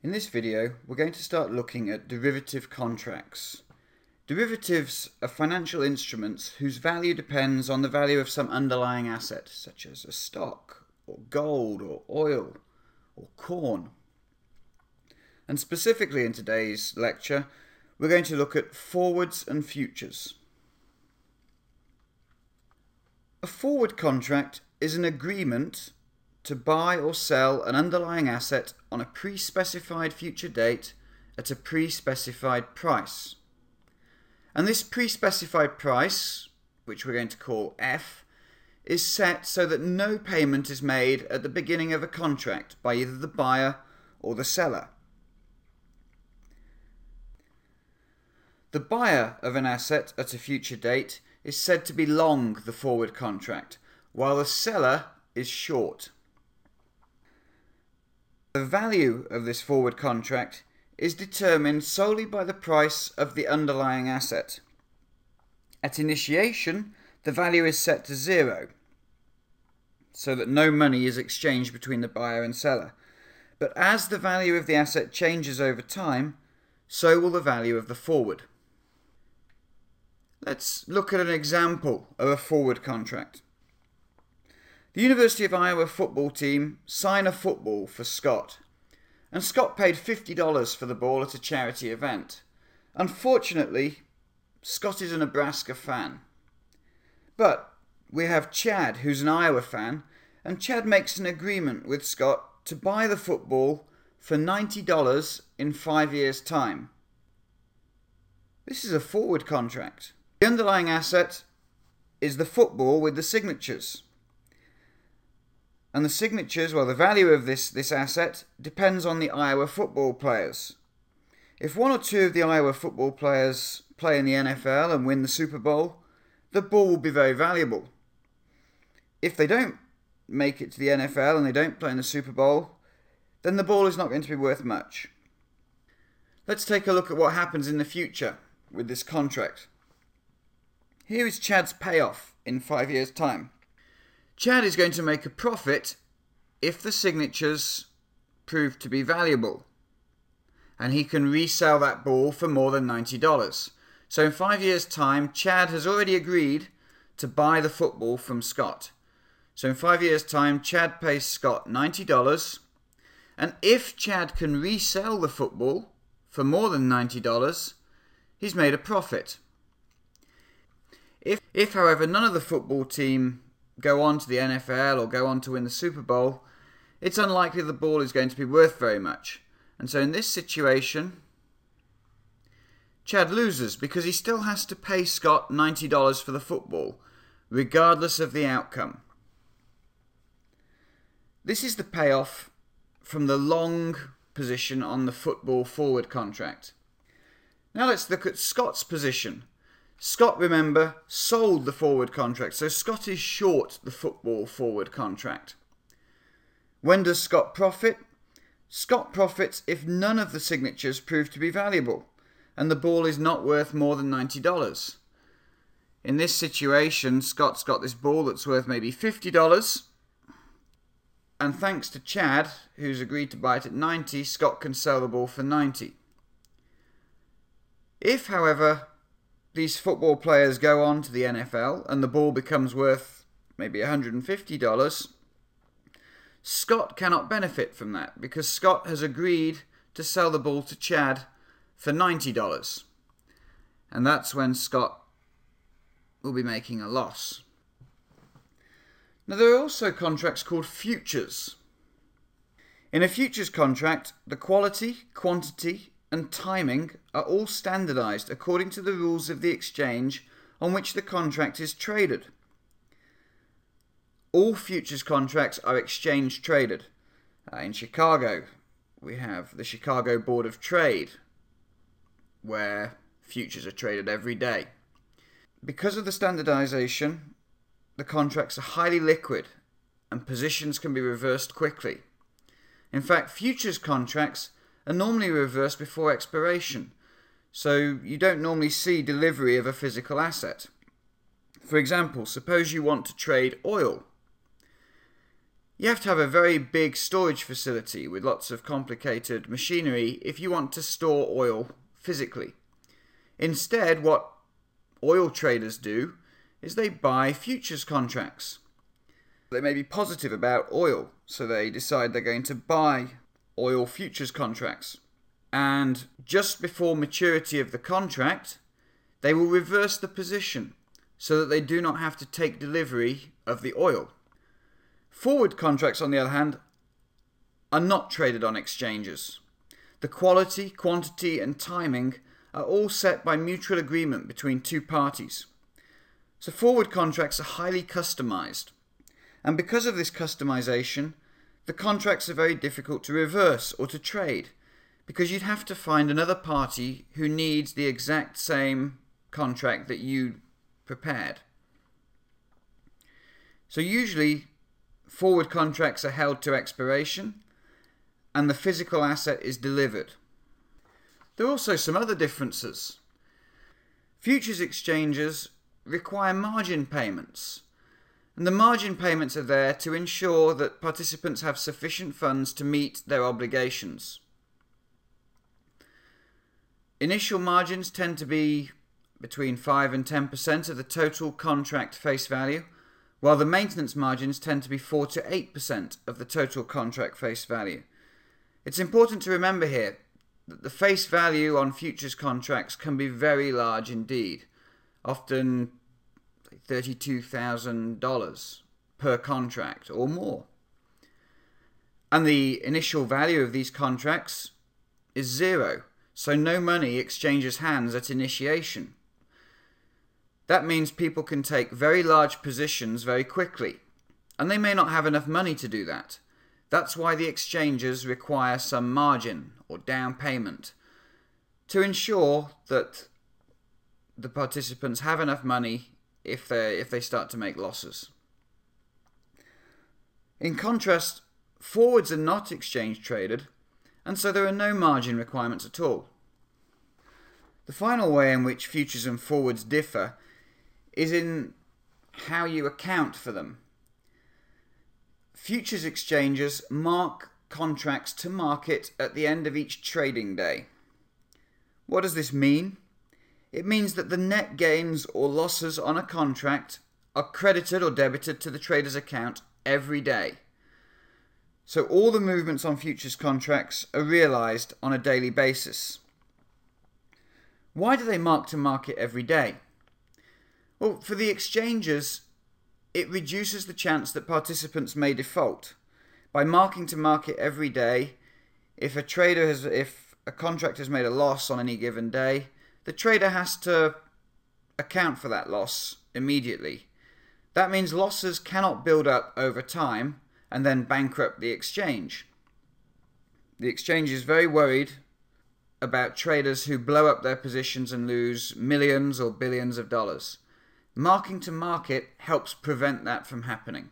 In this video, we're going to start looking at derivative contracts. Derivatives are financial instruments whose value depends on the value of some underlying asset, such as a stock, or gold, or oil, or corn. And specifically in today's lecture, we're going to look at forwards and futures. A forward contract is an agreement to buy or sell an underlying asset on a pre specified future date at a pre specified price. And this pre specified price, which we're going to call F, is set so that no payment is made at the beginning of a contract by either the buyer or the seller. The buyer of an asset at a future date is said to be long the forward contract, while the seller is short. The value of this forward contract is determined solely by the price of the underlying asset. At initiation, the value is set to zero, so that no money is exchanged between the buyer and seller. But as the value of the asset changes over time, so will the value of the forward. Let's look at an example of a forward contract. The University of Iowa football team sign a football for Scott, and Scott paid $50 for the ball at a charity event. Unfortunately, Scott is a Nebraska fan. But we have Chad, who's an Iowa fan, and Chad makes an agreement with Scott to buy the football for $90 in five years' time. This is a forward contract. The underlying asset is the football with the signatures. And the signatures, well, the value of this, this asset depends on the Iowa football players. If one or two of the Iowa football players play in the NFL and win the Super Bowl, the ball will be very valuable. If they don't make it to the NFL and they don't play in the Super Bowl, then the ball is not going to be worth much. Let's take a look at what happens in the future with this contract. Here is Chad's payoff in five years' time. Chad is going to make a profit if the signatures prove to be valuable. And he can resell that ball for more than $90. So in five years' time, Chad has already agreed to buy the football from Scott. So in five years' time, Chad pays Scott $90. And if Chad can resell the football for more than $90, he's made a profit. If, if however, none of the football team go on to the NFL or go on to win the Super Bowl, it's unlikely the ball is going to be worth very much. And so in this situation, Chad loses because he still has to pay Scott $90 for the football, regardless of the outcome. This is the payoff from the long position on the football forward contract. Now let's look at Scott's position Scott, remember, sold the forward contract, so Scott is short the football forward contract. When does Scott profit? Scott profits if none of the signatures prove to be valuable and the ball is not worth more than $90. In this situation, Scott's got this ball that's worth maybe $50. And thanks to Chad, who's agreed to buy it at 90, Scott can sell the ball for 90. If, however, these football players go on to the NFL and the ball becomes worth maybe $150, Scott cannot benefit from that because Scott has agreed to sell the ball to Chad for $90. And that's when Scott will be making a loss. Now, there are also contracts called futures. In a futures contract, the quality, quantity, and timing are all standardized according to the rules of the exchange on which the contract is traded. All futures contracts are exchange traded. Uh, in Chicago, we have the Chicago Board of Trade, where futures are traded every day. Because of the standardization, the contracts are highly liquid and positions can be reversed quickly. In fact, futures contracts are normally reversed before expiration, so you don't normally see delivery of a physical asset. For example, suppose you want to trade oil. You have to have a very big storage facility with lots of complicated machinery if you want to store oil physically. Instead, what oil traders do is they buy futures contracts. They may be positive about oil, so they decide they're going to buy oil futures contracts. And just before maturity of the contract, they will reverse the position so that they do not have to take delivery of the oil. Forward contracts, on the other hand, are not traded on exchanges. The quality, quantity, and timing are all set by mutual agreement between two parties. So, forward contracts are highly customized. And because of this customization, the contracts are very difficult to reverse or to trade because you'd have to find another party who needs the exact same contract that you prepared. So, usually, forward contracts are held to expiration and the physical asset is delivered. There are also some other differences. Futures exchanges require margin payments, and the margin payments are there to ensure that participants have sufficient funds to meet their obligations. Initial margins tend to be between 5 and 10% of the total contract face value while the maintenance margins tend to be 4 to 8% of the total contract face value. It's important to remember here that the face value on futures contracts can be very large indeed, often $32,000 per contract or more. And the initial value of these contracts is zero, so no money exchanges hands at initiation. That means people can take very large positions very quickly, and they may not have enough money to do that. That's why the exchanges require some margin or down payment to ensure that the participants have enough money if they if they start to make losses. In contrast, forwards are not exchange traded, and so there are no margin requirements at all. The final way in which futures and forwards differ is in how you account for them. Futures exchanges mark contracts to market at the end of each trading day. What does this mean? It means that the net gains or losses on a contract are credited or debited to the trader's account every day. So all the movements on futures contracts are realized on a daily basis. Why do they mark to market every day? Well, for the exchanges, it reduces the chance that participants may default by marking to market every day. If a trader has, if a contract has made a loss on any given day, the trader has to account for that loss immediately. That means losses cannot build up over time and then bankrupt the exchange. The exchange is very worried about traders who blow up their positions and lose millions or billions of dollars. Marking to market helps prevent that from happening.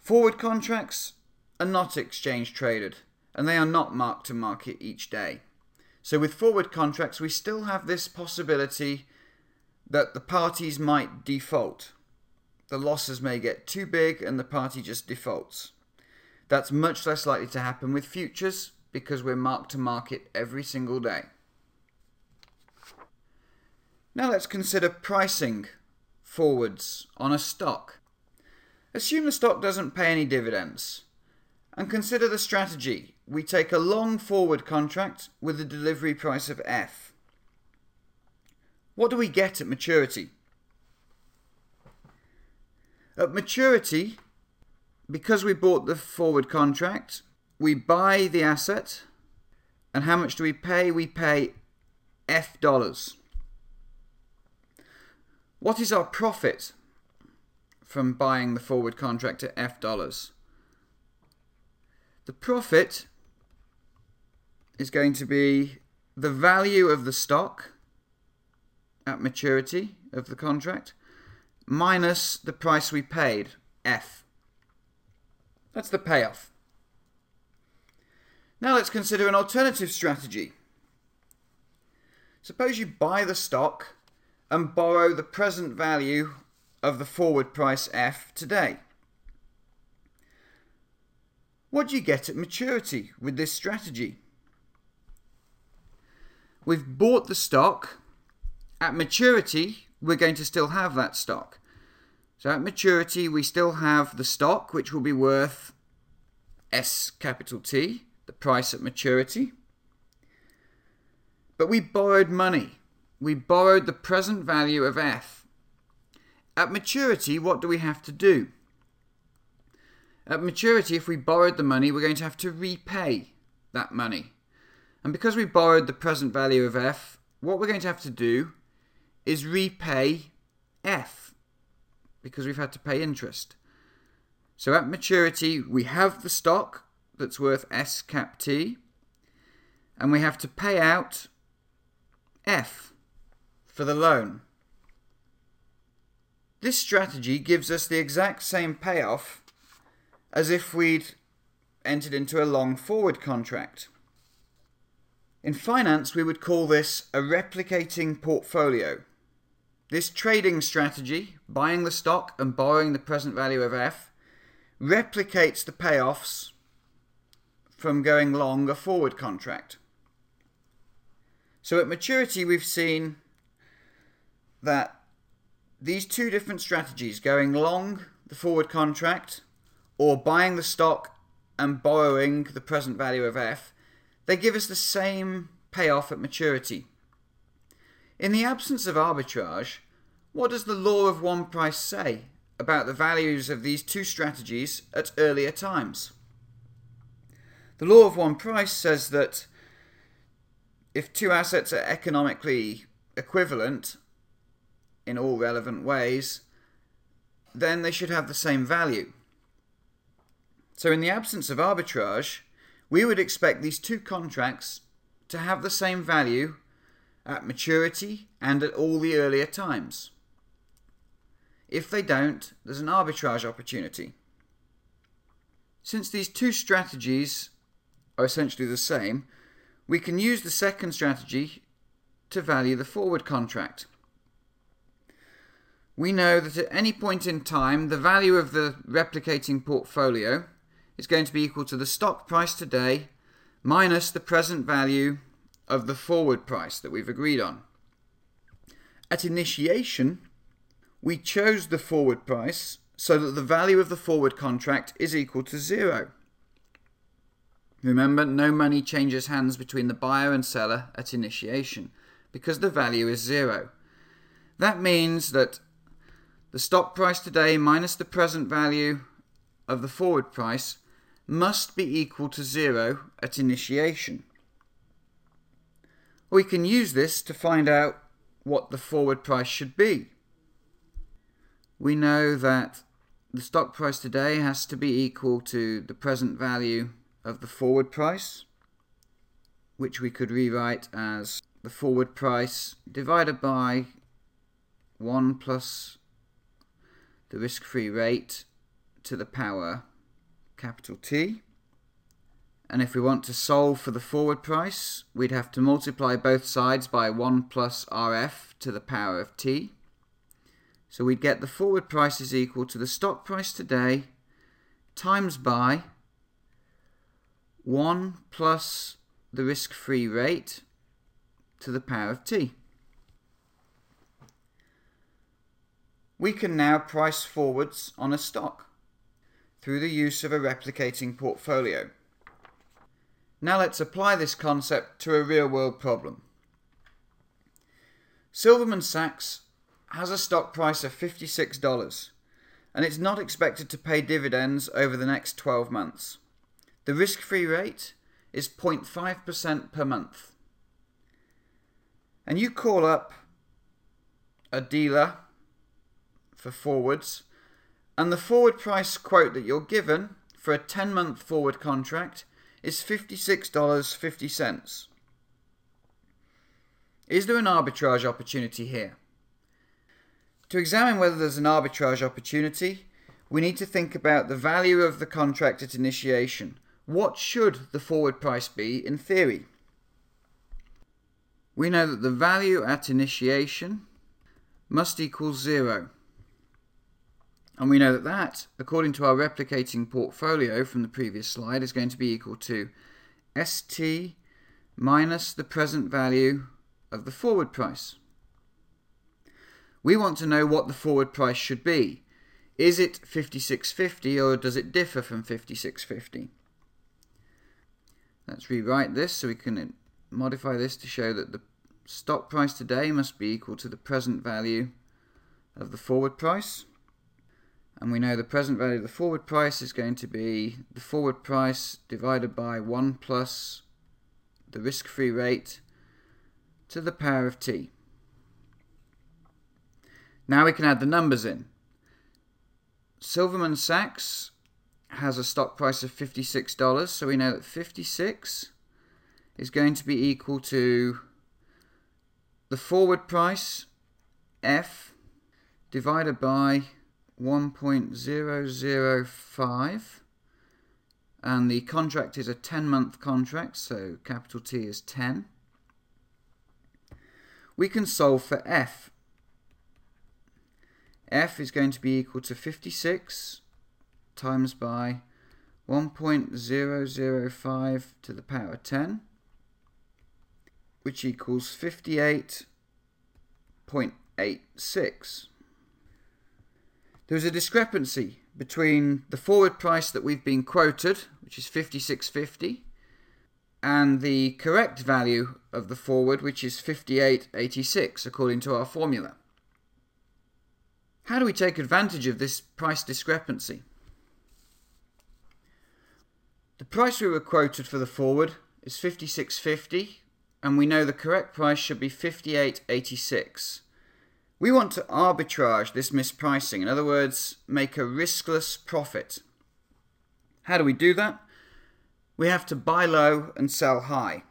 Forward contracts are not exchange traded and they are not marked to market each day. So, with forward contracts, we still have this possibility that the parties might default. The losses may get too big and the party just defaults. That's much less likely to happen with futures because we're marked to market every single day. Now let's consider pricing forwards on a stock. Assume the stock doesn't pay any dividends. And consider the strategy. We take a long forward contract with a delivery price of F. What do we get at maturity? At maturity, because we bought the forward contract, we buy the asset. And how much do we pay? We pay F dollars. What is our profit from buying the forward contract at F dollars? The profit is going to be the value of the stock at maturity of the contract minus the price we paid, F. That's the payoff. Now let's consider an alternative strategy. Suppose you buy the stock and borrow the present value of the forward price F today. What do you get at maturity with this strategy? We've bought the stock. At maturity, we're going to still have that stock. So at maturity, we still have the stock, which will be worth S capital T, the price at maturity. But we borrowed money. We borrowed the present value of F. At maturity, what do we have to do? At maturity, if we borrowed the money, we're going to have to repay that money. And because we borrowed the present value of F, what we're going to have to do is repay F because we've had to pay interest. So at maturity, we have the stock that's worth S cap T, and we have to pay out F for the loan. This strategy gives us the exact same payoff as if we'd entered into a long forward contract. In finance, we would call this a replicating portfolio. This trading strategy, buying the stock and borrowing the present value of F, replicates the payoffs from going long a forward contract. So at maturity, we've seen that these two different strategies, going long the forward contract or buying the stock and borrowing the present value of F, they give us the same payoff at maturity. In the absence of arbitrage, what does the law of one price say about the values of these two strategies at earlier times? The law of one price says that if two assets are economically equivalent in all relevant ways, then they should have the same value. So, in the absence of arbitrage, we would expect these two contracts to have the same value at maturity and at all the earlier times. If they don't, there's an arbitrage opportunity. Since these two strategies are essentially the same, we can use the second strategy to value the forward contract. We know that at any point in time, the value of the replicating portfolio is going to be equal to the stock price today minus the present value of the forward price that we've agreed on. At initiation, we chose the forward price so that the value of the forward contract is equal to zero. Remember, no money changes hands between the buyer and seller at initiation because the value is zero. That means that the stock price today minus the present value of the forward price must be equal to zero at initiation. We can use this to find out what the forward price should be. We know that the stock price today has to be equal to the present value of the forward price, which we could rewrite as the forward price divided by 1 plus the risk free rate to the power capital T. And if we want to solve for the forward price, we'd have to multiply both sides by 1 plus RF to the power of T. So we'd get the forward price is equal to the stock price today times by 1 plus the risk-free rate to the power of T. We can now price forwards on a stock through the use of a replicating portfolio. Now let's apply this concept to a real world problem. Silverman Sachs has a stock price of $56 and it's not expected to pay dividends over the next 12 months. The risk free rate is 0.5% per month. And you call up a dealer for forwards and the forward price quote that you're given for a 10 month forward contract is $56.50. Is there an arbitrage opportunity here? To examine whether there's an arbitrage opportunity, we need to think about the value of the contract at initiation. What should the forward price be in theory? We know that the value at initiation must equal zero. And we know that that, according to our replicating portfolio from the previous slide, is going to be equal to ST minus the present value of the forward price. We want to know what the forward price should be. Is it 56.50 or does it differ from 56.50? Let's rewrite this so we can modify this to show that the stock price today must be equal to the present value of the forward price. And we know the present value of the forward price is going to be the forward price divided by 1 plus the risk-free rate to the power of t. Now we can add the numbers in. Silverman Sachs has a stock price of $56, so we know that 56 is going to be equal to the forward price F divided by 1.005 and the contract is a 10 month contract so capital T is 10 we can solve for F. F is going to be equal to 56 times by 1.005 to the power 10 which equals 58.86 there's a discrepancy between the forward price that we've been quoted, which is 56.50, and the correct value of the forward, which is 58.86, according to our formula. How do we take advantage of this price discrepancy? The price we were quoted for the forward is 56.50, and we know the correct price should be 58.86. We want to arbitrage this mispricing, in other words, make a riskless profit. How do we do that? We have to buy low and sell high.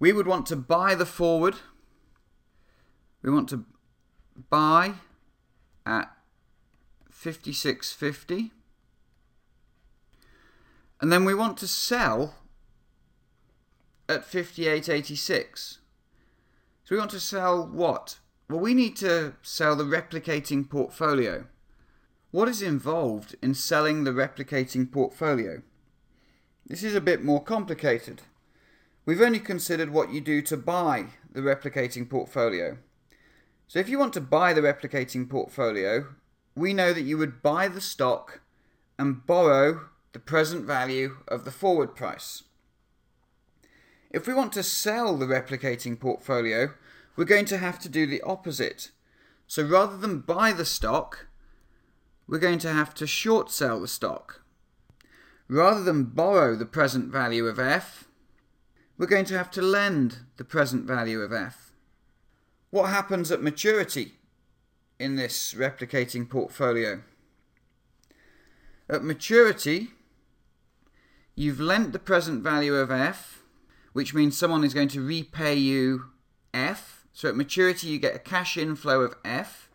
We would want to buy the forward. We want to buy at 56.50 and then we want to sell at 58.86 so we want to sell what? Well, we need to sell the replicating portfolio. What is involved in selling the replicating portfolio? This is a bit more complicated. We've only considered what you do to buy the replicating portfolio. So if you want to buy the replicating portfolio, we know that you would buy the stock and borrow the present value of the forward price. If we want to sell the replicating portfolio, we're going to have to do the opposite. So rather than buy the stock, we're going to have to short sell the stock. Rather than borrow the present value of F, we're going to have to lend the present value of F. What happens at maturity in this replicating portfolio? At maturity, you've lent the present value of F which means someone is going to repay you F. So at maturity, you get a cash inflow of F.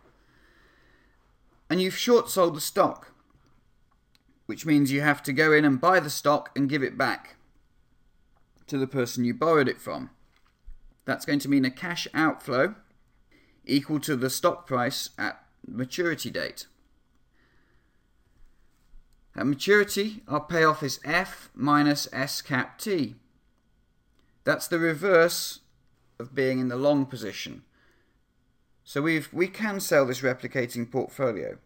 And you've short sold the stock, which means you have to go in and buy the stock and give it back to the person you borrowed it from. That's going to mean a cash outflow equal to the stock price at maturity date. At maturity, our payoff is F minus S cap T. That's the reverse of being in the long position. So we've we can sell this replicating portfolio.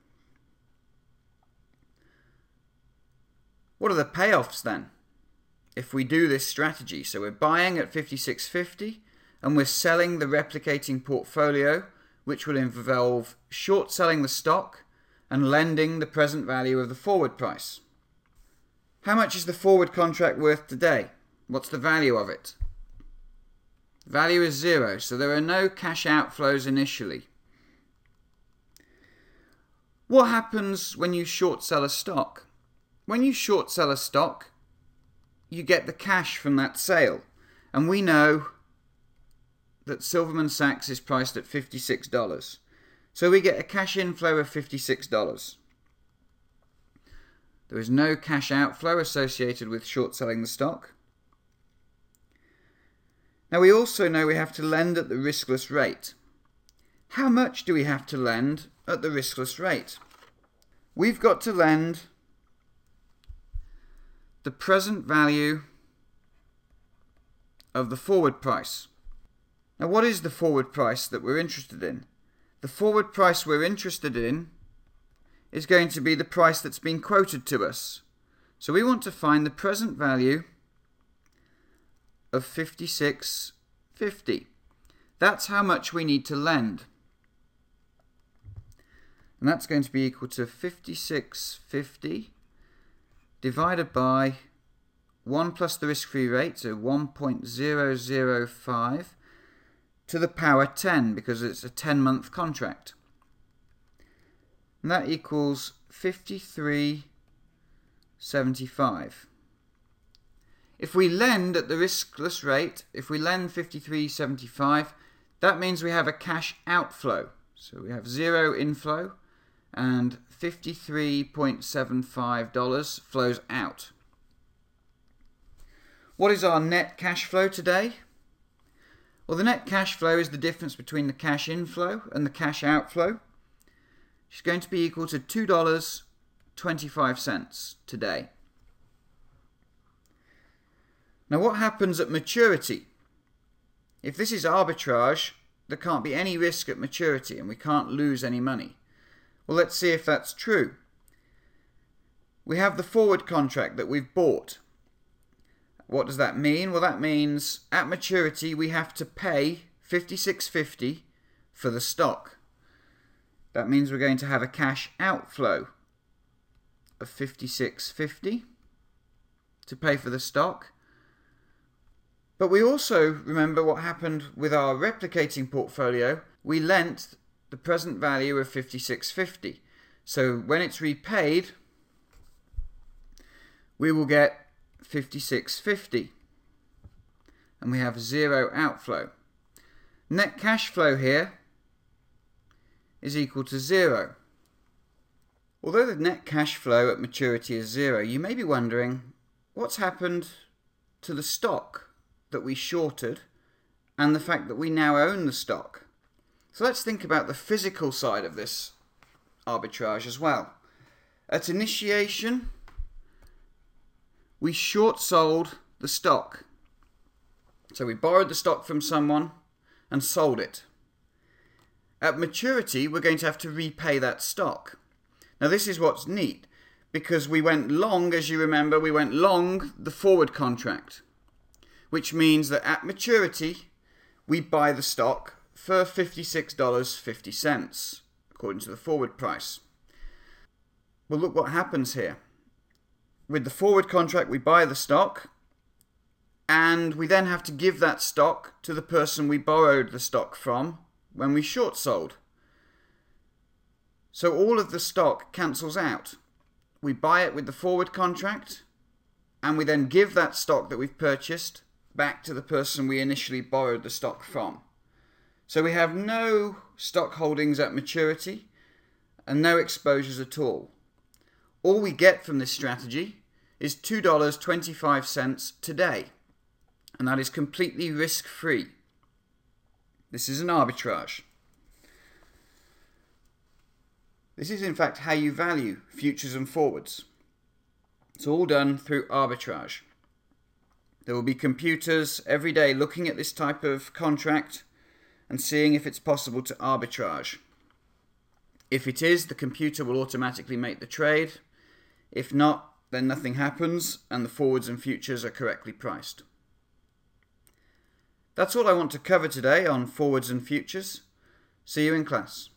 What are the payoffs then? If we do this strategy, so we're buying at 56.50 and we're selling the replicating portfolio, which will involve short selling the stock and lending the present value of the forward price. How much is the forward contract worth today? What's the value of it? Value is zero, so there are no cash outflows initially. What happens when you short sell a stock? When you short sell a stock, you get the cash from that sale. And we know that Silverman Sachs is priced at $56. So we get a cash inflow of $56. There is no cash outflow associated with short selling the stock. Now we also know we have to lend at the riskless rate. how much do we have to lend at the riskless rate? We've got to lend the present value of the forward price. Now, what is the forward price that we're interested in? The forward price we're interested in is going to be the price that's been quoted to us. So we want to find the present value of 56.50. That's how much we need to lend. And that's going to be equal to 56.50 divided by 1 plus the risk-free rate, so 1.005 to the power 10 because it's a 10-month contract. And that equals 53.75. If we lend at the riskless rate, if we lend 53.75, that means we have a cash outflow. So we have zero inflow and $53.75 flows out. What is our net cash flow today? Well, the net cash flow is the difference between the cash inflow and the cash outflow. It's going to be equal to $2.25 today. Now, what happens at maturity? If this is arbitrage, there can't be any risk at maturity and we can't lose any money. Well, let's see if that's true. We have the forward contract that we've bought. What does that mean? Well, that means at maturity we have to pay 56.50 for the stock. That means we're going to have a cash outflow of 56.50 to pay for the stock. But we also remember what happened with our replicating portfolio. We lent the present value of 56.50. So when it's repaid, we will get 56.50 and we have zero outflow. Net cash flow here is equal to zero. Although the net cash flow at maturity is zero, you may be wondering what's happened to the stock that we shorted and the fact that we now own the stock. So let's think about the physical side of this arbitrage as well. At initiation, we short sold the stock. So we borrowed the stock from someone and sold it. At maturity, we're going to have to repay that stock. Now, this is what's neat because we went long, as you remember, we went long the forward contract, which means that at maturity, we buy the stock for $56.50, according to the forward price. Well, look what happens here with the forward contract, we buy the stock, and we then have to give that stock to the person we borrowed the stock from when we short sold. So all of the stock cancels out. We buy it with the forward contract, and we then give that stock that we've purchased back to the person we initially borrowed the stock from. So we have no stock holdings at maturity and no exposures at all. All we get from this strategy is $2.25 today, and that is completely risk free. This is an arbitrage. This is, in fact, how you value futures and forwards. It's all done through arbitrage. There will be computers every day looking at this type of contract and seeing if it's possible to arbitrage. If it is, the computer will automatically make the trade. If not, then nothing happens and the forwards and futures are correctly priced. That's all I want to cover today on forwards and futures. See you in class.